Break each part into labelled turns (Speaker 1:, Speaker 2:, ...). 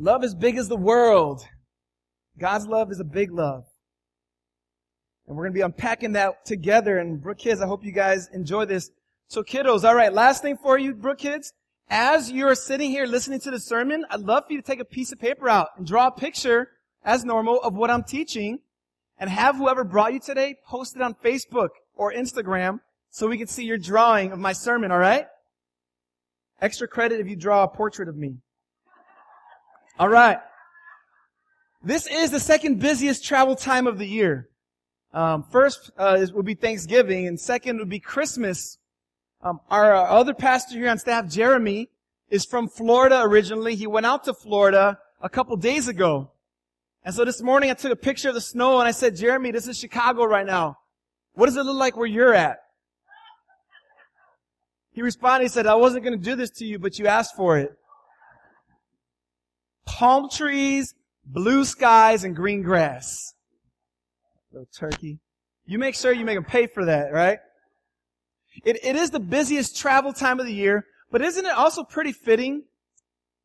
Speaker 1: Love is big as the world. God's love is a big love. And we're going to be unpacking that together. And Brook Kids, I hope you guys enjoy this. So kiddos, alright, last thing for you, Brook Kids. As you're sitting here listening to the sermon, I'd love for you to take a piece of paper out and draw a picture, as normal, of what I'm teaching. And have whoever brought you today post it on Facebook or Instagram so we can see your drawing of my sermon, alright? Extra credit if you draw a portrait of me. Alright. This is the second busiest travel time of the year. Um, first uh, would be Thanksgiving, and second would be Christmas. Um, our uh, other pastor here on staff, Jeremy, is from Florida originally. He went out to Florida a couple days ago. And so this morning I took a picture of the snow and I said, Jeremy, this is Chicago right now. What does it look like where you're at? He responded, he said, I wasn't going to do this to you, but you asked for it. Palm trees, blue skies, and green grass. Little turkey. You make sure you make them pay for that, right? It, it is the busiest travel time of the year, but isn't it also pretty fitting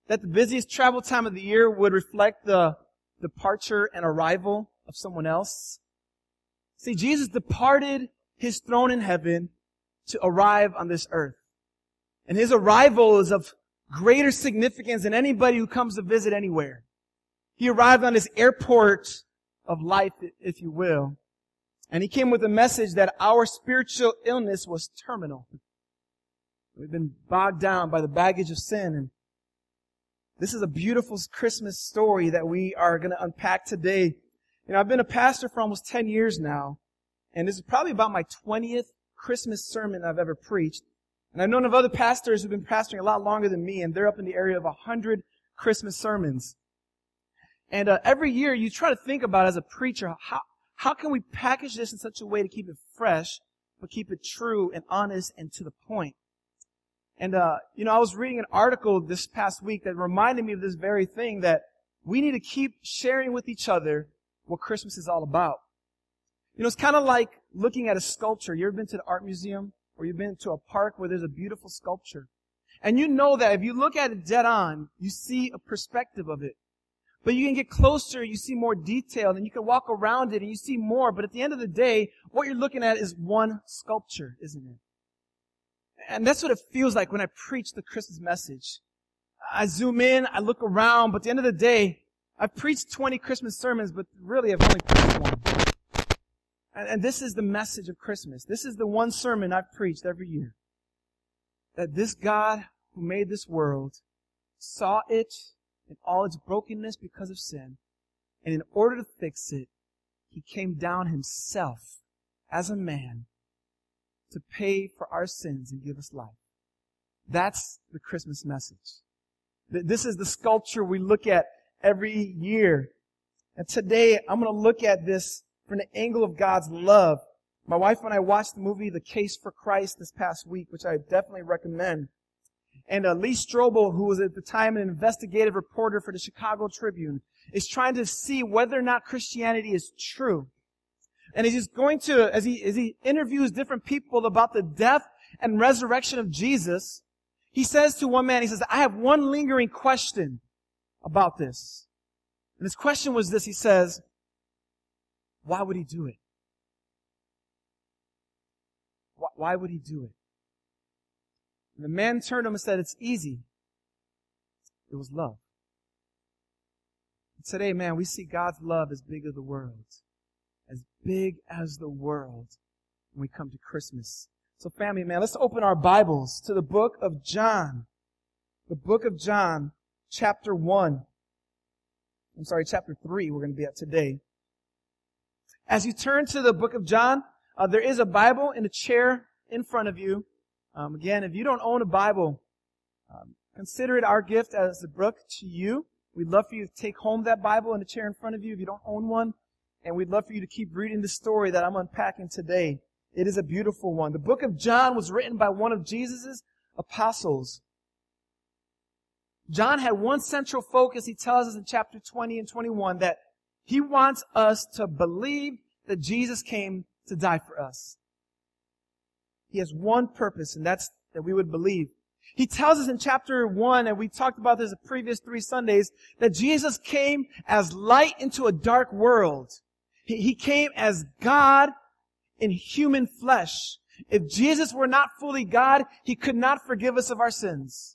Speaker 1: that the busiest travel time of the year would reflect the departure and arrival of someone else? See, Jesus departed his throne in heaven to arrive on this earth. And his arrival is of greater significance than anybody who comes to visit anywhere. He arrived on this airport of life, if you will. And he came with a message that our spiritual illness was terminal. We've been bogged down by the baggage of sin. And this is a beautiful Christmas story that we are going to unpack today. You know, I've been a pastor for almost 10 years now. And this is probably about my 20th Christmas sermon I've ever preached. And I've known of other pastors who've been pastoring a lot longer than me, and they're up in the area of 100 Christmas sermons. And uh, every year you try to think about as a preacher, how, how can we package this in such a way to keep it fresh, but keep it true and honest and to the point? And, uh, you know, I was reading an article this past week that reminded me of this very thing that we need to keep sharing with each other what Christmas is all about. You know, it's kind of like looking at a sculpture. You ever been to the art museum or you've been to a park where there's a beautiful sculpture? And you know that if you look at it dead on, you see a perspective of it. But you can get closer, you see more detail, and you can walk around it and you see more. But at the end of the day, what you're looking at is one sculpture, isn't it? And that's what it feels like when I preach the Christmas message. I zoom in, I look around, but at the end of the day, I've preached 20 Christmas sermons, but really I've only preached. And, and this is the message of Christmas. This is the one sermon I've preached every year. That this God who made this world saw it in all its brokenness because of sin. And in order to fix it, he came down himself as a man to pay for our sins and give us life. That's the Christmas message. This is the sculpture we look at every year. And today I'm going to look at this from the angle of God's love. My wife and I watched the movie The Case for Christ this past week, which I definitely recommend. And uh, Lee Strobel, who was at the time an investigative reporter for the Chicago Tribune, is trying to see whether or not Christianity is true. And he's going to, as he, as he interviews different people about the death and resurrection of Jesus, he says to one man, he says, I have one lingering question about this. And his question was this, he says, why would he do it? Why would he do it? And the man turned him and said, It's easy. It was love. And today, man, we see God's love as big as the world. As big as the world when we come to Christmas. So family, man, let's open our Bibles to the book of John. The book of John, chapter 1. I'm sorry, chapter 3 we're going to be at today. As you turn to the book of John, uh, there is a Bible in a chair in front of you. Um, again, if you don't own a Bible, um, consider it our gift as a book to you. We'd love for you to take home that Bible in the chair in front of you if you don't own one. And we'd love for you to keep reading the story that I'm unpacking today. It is a beautiful one. The book of John was written by one of Jesus' apostles. John had one central focus. He tells us in chapter 20 and 21 that he wants us to believe that Jesus came to die for us. He has one purpose, and that's that we would believe. He tells us in chapter one, and we talked about this the previous three Sundays, that Jesus came as light into a dark world. He, he came as God in human flesh. If Jesus were not fully God, He could not forgive us of our sins.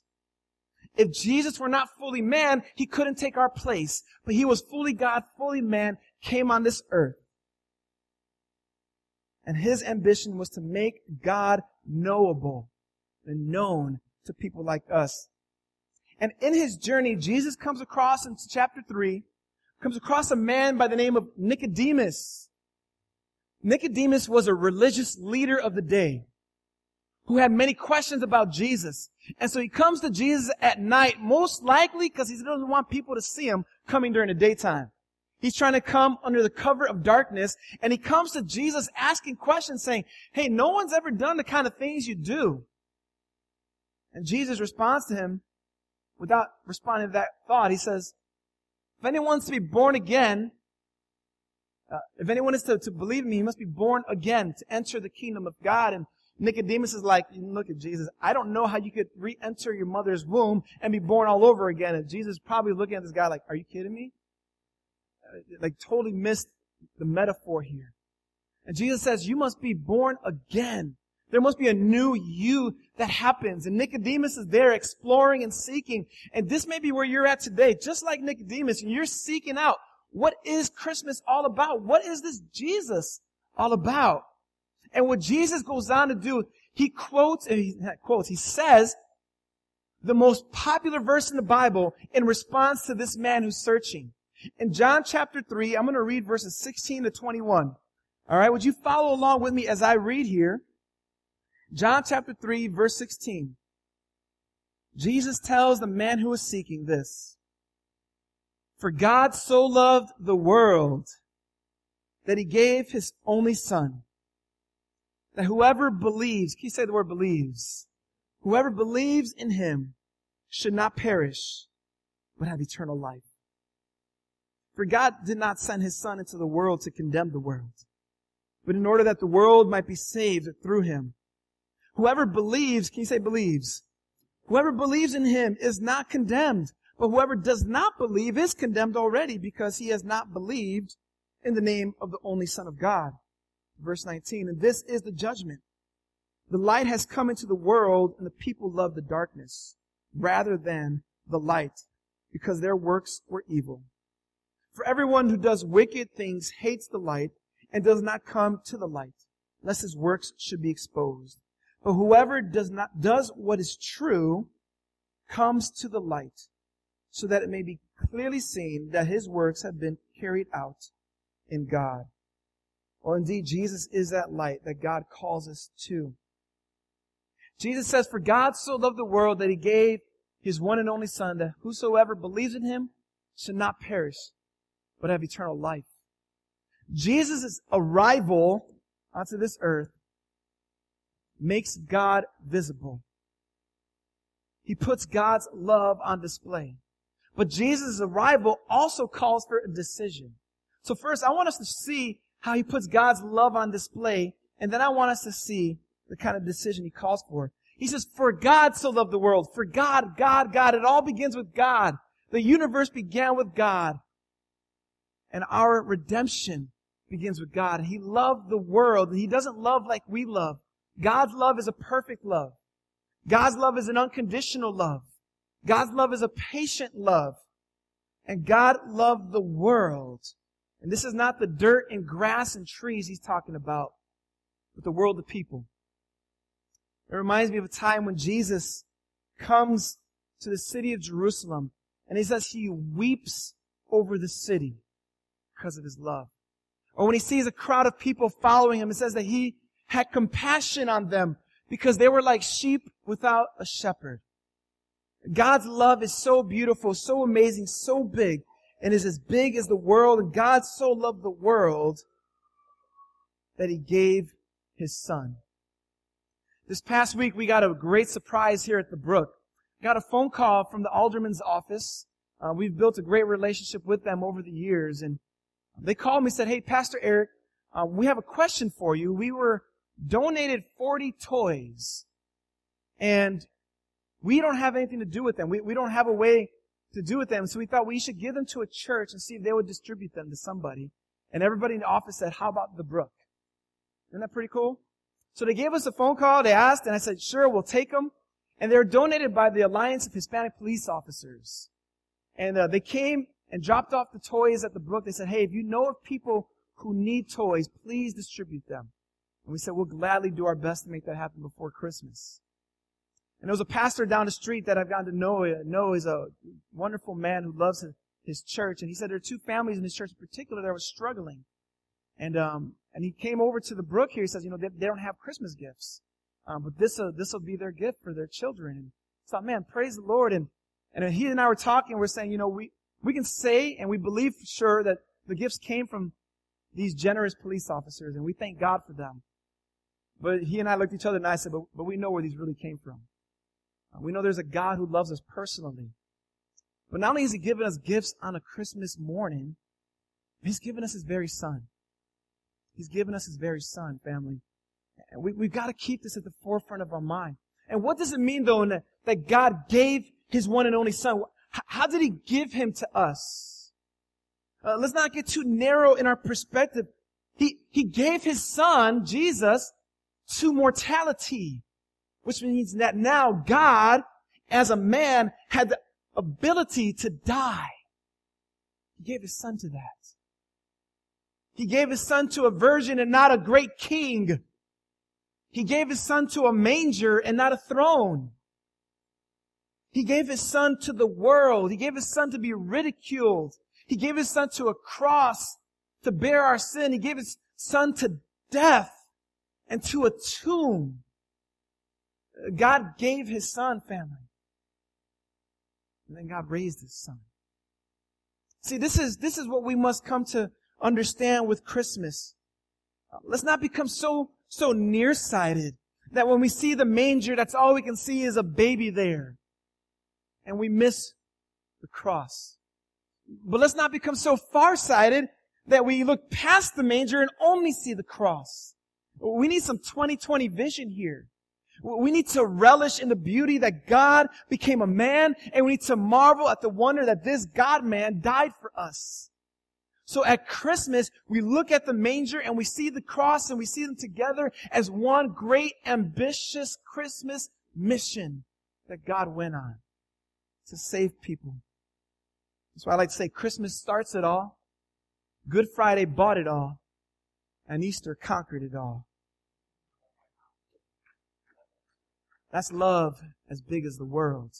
Speaker 1: If Jesus were not fully man, He couldn't take our place. But He was fully God, fully man, came on this earth. And His ambition was to make God knowable and known to people like us. And in his journey, Jesus comes across in chapter 3, comes across a man by the name of Nicodemus. Nicodemus was a religious leader of the day who had many questions about Jesus. And so he comes to Jesus at night, most likely because he doesn't want people to see him coming during the daytime. He's trying to come under the cover of darkness, and he comes to Jesus asking questions saying, hey, no one's ever done the kind of things you do. And Jesus responds to him without responding to that thought. He says, if anyone wants to be born again, uh, if anyone is to, to believe in me, he must be born again to enter the kingdom of God. And Nicodemus is like, look at Jesus. I don't know how you could re-enter your mother's womb and be born all over again. And Jesus is probably looking at this guy like, are you kidding me? Like totally missed the metaphor here. And Jesus says, you must be born again. There must be a new you that happens. And Nicodemus is there exploring and seeking. And this may be where you're at today, just like Nicodemus, and you're seeking out what is Christmas all about? What is this Jesus all about? And what Jesus goes on to do, he quotes, he quotes, he says the most popular verse in the Bible in response to this man who's searching. In John chapter 3, I'm going to read verses 16 to 21. All right, would you follow along with me as I read here? John chapter 3 verse 16. Jesus tells the man who is seeking this. For God so loved the world that he gave his only son. That whoever believes, can you say the word believes? Whoever believes in him should not perish, but have eternal life. For God did not send his son into the world to condemn the world, but in order that the world might be saved through him. Whoever believes, can you say believes? Whoever believes in him is not condemned, but whoever does not believe is condemned already because he has not believed in the name of the only Son of God. Verse 19, and this is the judgment. The light has come into the world and the people love the darkness rather than the light because their works were evil. For everyone who does wicked things hates the light and does not come to the light, lest his works should be exposed. But whoever does not, does what is true comes to the light so that it may be clearly seen that his works have been carried out in God. Well, indeed, Jesus is that light that God calls us to. Jesus says, For God so loved the world that he gave his one and only Son, that whosoever believes in him should not perish, but have eternal life. Jesus' arrival onto this earth makes God visible. He puts God's love on display. But Jesus' arrival also calls for a decision. So first, I want us to see how he puts God's love on display, and then I want us to see the kind of decision he calls for. He says, for God so loved the world. For God, God, God. It all begins with God. The universe began with God. And our redemption begins with God. He loved the world, and he doesn't love like we love. God's love is a perfect love. God's love is an unconditional love. God's love is a patient love. And God loved the world. And this is not the dirt and grass and trees he's talking about, but the world of people. It reminds me of a time when Jesus comes to the city of Jerusalem and he says he weeps over the city because of his love. Or when he sees a crowd of people following him, it says that he had compassion on them because they were like sheep without a shepherd. God's love is so beautiful, so amazing, so big, and is as big as the world. And God so loved the world that he gave his son. This past week, we got a great surprise here at the Brook. Got a phone call from the alderman's office. Uh, we've built a great relationship with them over the years, and they called me and said, "Hey, Pastor Eric, uh, we have a question for you. We were donated 40 toys. And we don't have anything to do with them. We, we don't have a way to do with them. So we thought we should give them to a church and see if they would distribute them to somebody. And everybody in the office said, how about the brook? Isn't that pretty cool? So they gave us a phone call. They asked, and I said, sure, we'll take them. And they were donated by the Alliance of Hispanic Police Officers. And uh, they came and dropped off the toys at the brook. They said, hey, if you know of people who need toys, please distribute them. And we said, we'll gladly do our best to make that happen before Christmas. And there was a pastor down the street that I've gotten to know. Know is a wonderful man who loves his church. And he said there are two families in his church in particular that were struggling. And, um, and he came over to the brook here. He says, you know, they, they don't have Christmas gifts. Um, but this, uh, this will be their gift for their children. And thought, man, praise the Lord. And, and he and I were talking. We're saying, you know, we, we can say and we believe for sure that the gifts came from these generous police officers and we thank God for them. But he and I looked at each other and I said, but, but we know where these really came from. We know there's a God who loves us personally. But not only has he given us gifts on a Christmas morning, he's given us his very son. He's given us his very son, family. And we, we've got to keep this at the forefront of our mind. And what does it mean though that, that God gave his one and only son? How did he give him to us? Uh, let's not get too narrow in our perspective. He, he gave his son, Jesus, to mortality, which means that now God, as a man, had the ability to die. He gave his son to that. He gave his son to a virgin and not a great king. He gave his son to a manger and not a throne. He gave his son to the world. He gave his son to be ridiculed. He gave his son to a cross to bear our sin. He gave his son to death and to a tomb. God gave his son, family. And then God raised his son. See, this is, this is what we must come to understand with Christmas. Let's not become so, so nearsighted that when we see the manger, that's all we can see is a baby there and we miss the cross. But let's not become so farsighted that we look past the manger and only see the cross. We need some 2020 vision here. We need to relish in the beauty that God became a man and we need to marvel at the wonder that this God man died for us. So at Christmas, we look at the manger and we see the cross and we see them together as one great ambitious Christmas mission that God went on to save people. That's why I like to say Christmas starts it all. Good Friday bought it all. And Easter conquered it all. That's love as big as the world.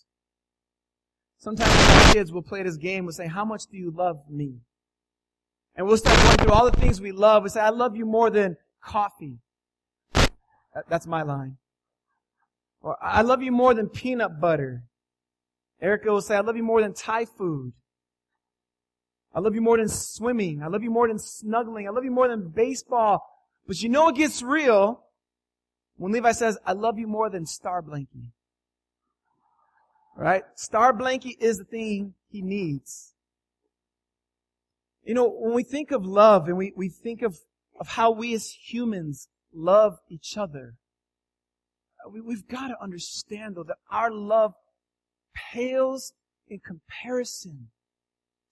Speaker 1: Sometimes our kids will play this game and say, how much do you love me? And we'll start going through all the things we love. We say, I love you more than coffee. That's my line. Or I love you more than peanut butter. Erica will say, I love you more than Thai food. I love you more than swimming. I love you more than snuggling. I love you more than baseball. But you know it gets real when Levi says, I love you more than Star Blanky. Right? Star Blanky is the thing he needs. You know, when we think of love and we, we think of, of how we as humans love each other, we, we've got to understand though that our love pales in comparison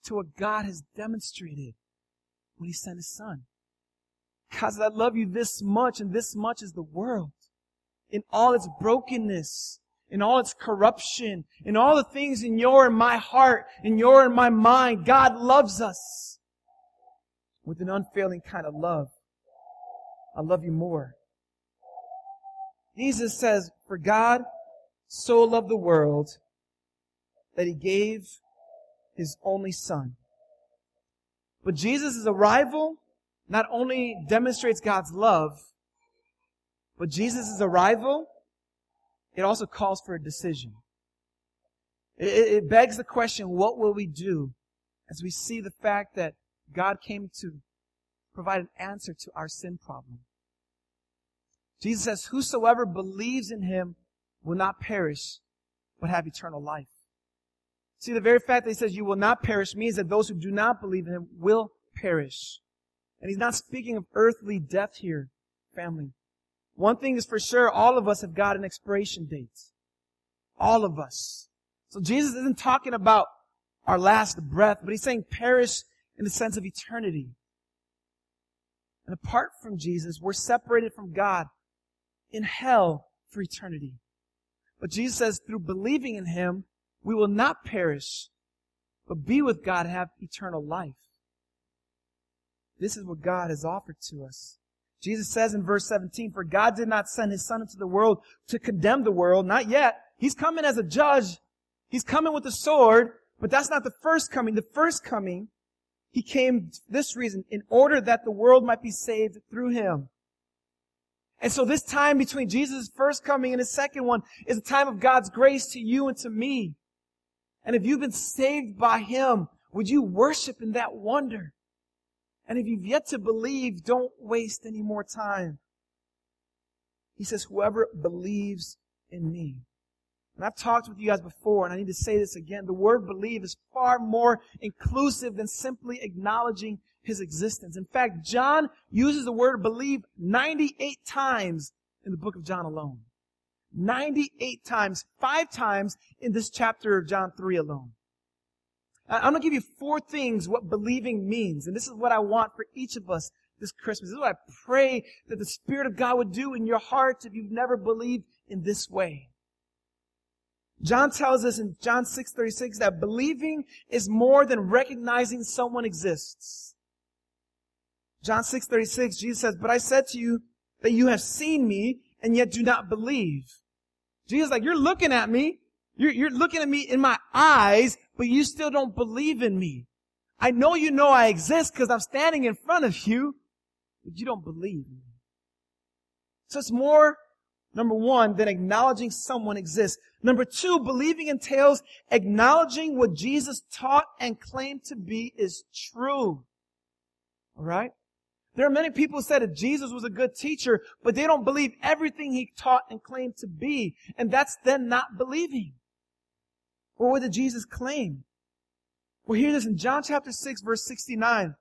Speaker 1: to what God has demonstrated when He sent His Son. Because I love you this much, and this much is the world. In all its brokenness, in all its corruption, in all the things in your and my heart, in your and my mind, God loves us with an unfailing kind of love. I love you more. Jesus says, For God so loved the world that he gave his only son. But Jesus' arrival not only demonstrates God's love, but Jesus' arrival, it also calls for a decision. It, it begs the question, what will we do as we see the fact that God came to provide an answer to our sin problem? Jesus says, whosoever believes in him will not perish, but have eternal life. See, the very fact that he says you will not perish means that those who do not believe in him will perish. And he's not speaking of earthly death here, family. One thing is for sure, all of us have got an expiration date. all of us. So Jesus isn't talking about our last breath, but he's saying perish in the sense of eternity. And apart from Jesus, we're separated from God in hell for eternity. But Jesus says through believing in him, we will not perish, but be with God and have eternal life. This is what God has offered to us. Jesus says in verse 17, For God did not send his Son into the world to condemn the world, not yet. He's coming as a judge. He's coming with a sword, but that's not the first coming. The first coming, he came this reason, in order that the world might be saved through him. And so this time between Jesus' first coming and his second one is a time of God's grace to you and to me. And if you've been saved by him, would you worship in that wonder? And if you've yet to believe, don't waste any more time. He says, whoever believes in me. And I've talked with you guys before, and I need to say this again. The word believe is far more inclusive than simply acknowledging his existence. In fact, John uses the word believe 98 times in the book of John alone. 98 times, five times in this chapter of John 3 alone. I'm going to give you four things what believing means. And this is what I want for each of us this Christmas. This is what I pray that the Spirit of God would do in your hearts if you've never believed in this way. John tells us in John 6:36 that believing is more than recognizing someone exists. John 6:36 Jesus says, "But I said to you that you have seen me and yet do not believe." Jesus like, "You're looking at me, you're, you're looking at me in my eyes, but you still don't believe in me. I know you know I exist because I'm standing in front of you, but you don't believe me. So it's more, number one, than acknowledging someone exists. Number two, believing entails acknowledging what Jesus taught and claimed to be is true. Alright? There are many people who said that Jesus was a good teacher, but they don't believe everything he taught and claimed to be. And that's then not believing. Well, what did Jesus claim? Well, hear this in John chapter 6, verse 69.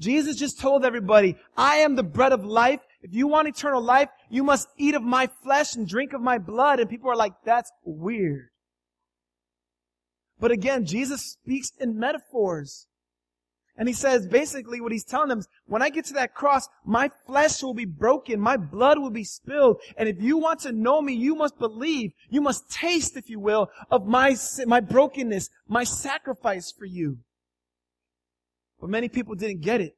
Speaker 1: Jesus just told everybody, I am the bread of life. If you want eternal life, you must eat of my flesh and drink of my blood. And people are like, that's weird. But again, Jesus speaks in metaphors. And he says basically what he's telling them is, when I get to that cross, my flesh will be broken, my blood will be spilled, and if you want to know me, you must believe, you must taste, if you will, of my, my brokenness, my sacrifice for you. But many people didn't get it.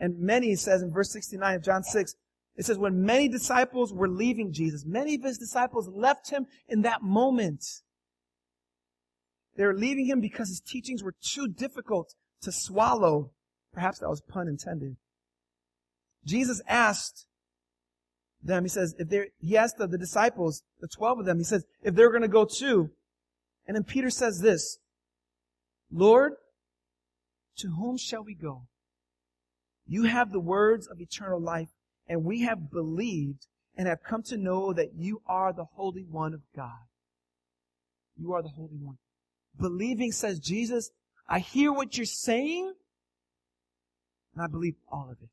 Speaker 1: And many, it says in verse 69 of John 6, it says, when many disciples were leaving Jesus, many of his disciples left him in that moment. They were leaving him because his teachings were too difficult to swallow. Perhaps that was pun intended. Jesus asked them, he says, if they're, he asked the, the disciples, the 12 of them, he says, if they're going to go too. And then Peter says this, Lord, to whom shall we go? You have the words of eternal life, and we have believed and have come to know that you are the Holy One of God. You are the Holy One. Believing says, Jesus, I hear what you're saying, and I believe all of it.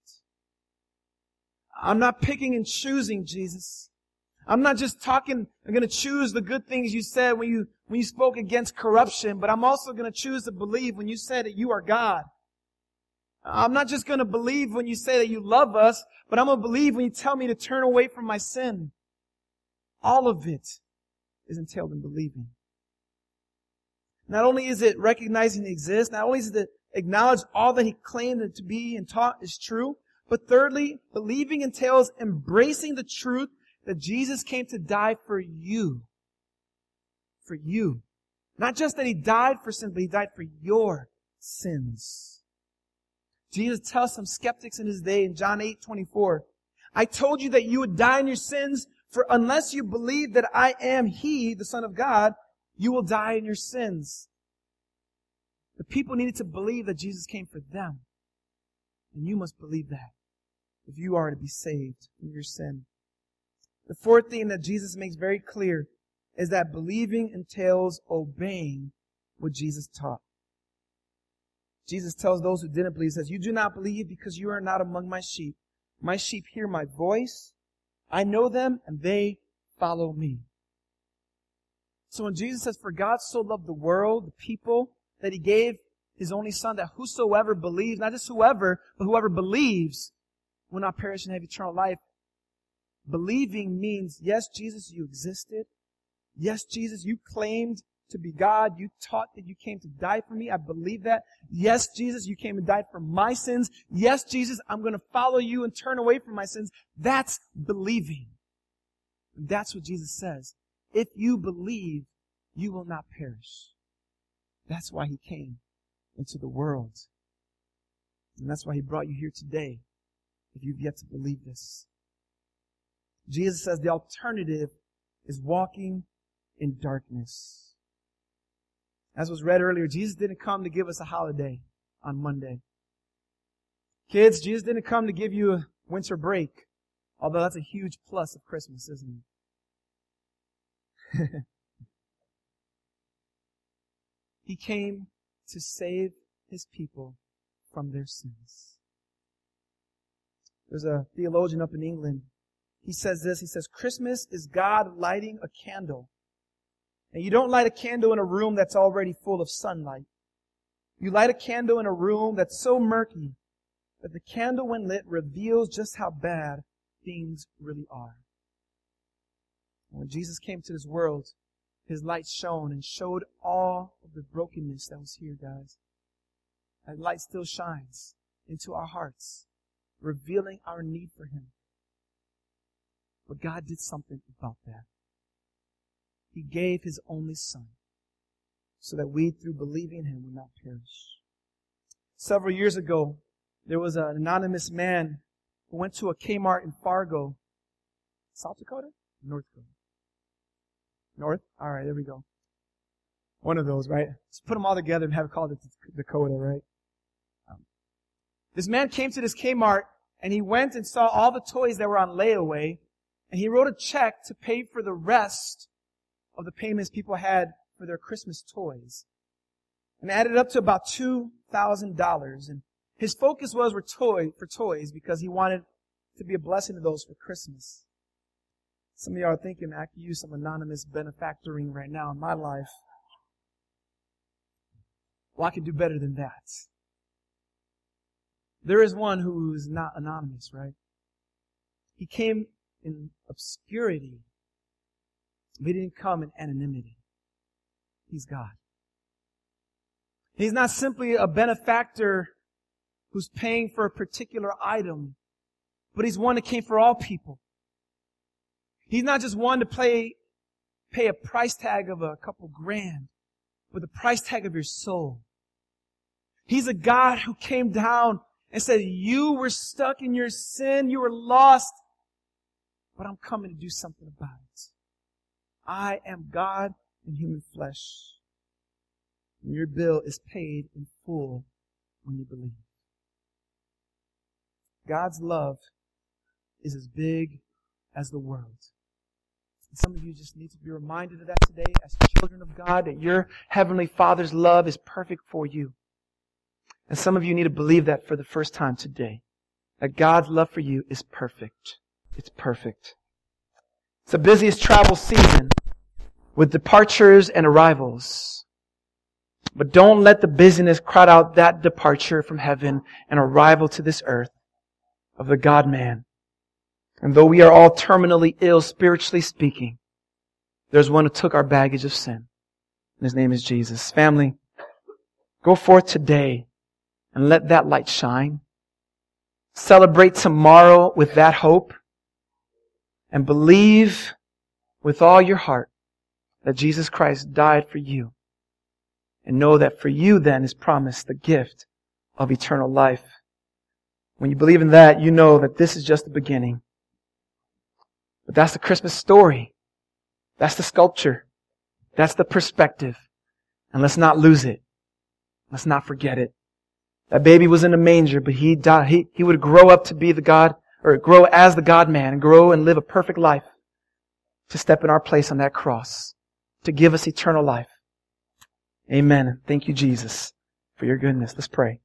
Speaker 1: I'm not picking and choosing, Jesus. I'm not just talking, I'm going to choose the good things you said when you, when you spoke against corruption, but I'm also going to choose to believe when you said that you are God. I'm not just going to believe when you say that you love us, but I'm going to believe when you tell me to turn away from my sin. All of it is entailed in believing. Not only is it recognizing he exists, not only is it acknowledge all that he claimed to be and taught is true, but thirdly, believing entails embracing the truth that Jesus came to die for you. For you. Not just that he died for sin, but he died for your sins. Jesus tells some skeptics in his day in John 8, 24, I told you that you would die in your sins, for unless you believe that I am he, the Son of God, you will die in your sins. The people needed to believe that Jesus came for them. And you must believe that if you are to be saved from your sin. The fourth thing that Jesus makes very clear is that believing entails obeying what Jesus taught. Jesus tells those who didn't believe, says, You do not believe because you are not among my sheep. My sheep hear my voice. I know them and they follow me. So when Jesus says, For God so loved the world, the people, that he gave his only son, that whosoever believes, not just whoever, but whoever believes, will not perish and have eternal life. Believing means, yes, Jesus, you existed. Yes, Jesus, you claimed to be God. You taught that you came to die for me. I believe that. Yes, Jesus, you came and died for my sins. Yes, Jesus, I'm going to follow you and turn away from my sins. That's believing. That's what Jesus says. If you believe, you will not perish. That's why he came into the world. And that's why he brought you here today, if you've yet to believe this. Jesus says the alternative is walking in darkness. As was read earlier, Jesus didn't come to give us a holiday on Monday. Kids, Jesus didn't come to give you a winter break, although that's a huge plus of Christmas, isn't it? He came to save his people from their sins. There's a theologian up in England. He says this. He says, Christmas is God lighting a candle and you don't light a candle in a room that's already full of sunlight. You light a candle in a room that's so murky that the candle, when lit, reveals just how bad things really are. When Jesus came to this world, his light shone and showed all of the brokenness that was here, guys. That light still shines into our hearts, revealing our need for him. But God did something about that. He gave his only son so that we, through believing him, would not perish. Several years ago, there was an anonymous man who went to a Kmart in Fargo, South Dakota? North Dakota. North? Alright, there we go. One of those, right? Let's put them all together and have it called Dakota, right? Um, this man came to this Kmart and he went and saw all the toys that were on layaway and he wrote a check to pay for the rest of the payments people had for their Christmas toys. And added up to about $2,000. And his focus was for, toy, for toys because he wanted to be a blessing to those for Christmas. Some of y'all are thinking, I could use some anonymous benefactoring right now in my life. Well, I can do better than that. There is one who is not anonymous, right? He came in obscurity he didn't come in anonymity. He's God. He's not simply a benefactor who's paying for a particular item, but he's one that came for all people. He's not just one to pay, pay a price tag of a couple grand, but the price tag of your soul. He's a God who came down and said, you were stuck in your sin, you were lost, but I'm coming to do something about it. I am God in human flesh. And your bill is paid in full when you believe. God's love is as big as the world. Some of you just need to be reminded of that today as children of God, that your Heavenly Father's love is perfect for you. And some of you need to believe that for the first time today. That God's love for you is perfect. It's perfect. It's the busiest travel season with departures and arrivals. But don't let the busyness crowd out that departure from heaven and arrival to this earth of the God man. And though we are all terminally ill spiritually speaking, there's one who took our baggage of sin. And his name is Jesus. Family, go forth today and let that light shine. Celebrate tomorrow with that hope and believe with all your heart that Jesus Christ died for you. And know that for you then is promised the gift of eternal life. When you believe in that, you know that this is just the beginning. But that's the Christmas story. That's the sculpture. That's the perspective. And let's not lose it. Let's not forget it. That baby was in a manger, but he died. He, he would grow up to be the God or grow as the God man and grow and live a perfect life to step in our place on that cross, to give us eternal life. Amen. Thank you, Jesus, for your goodness. Let's pray.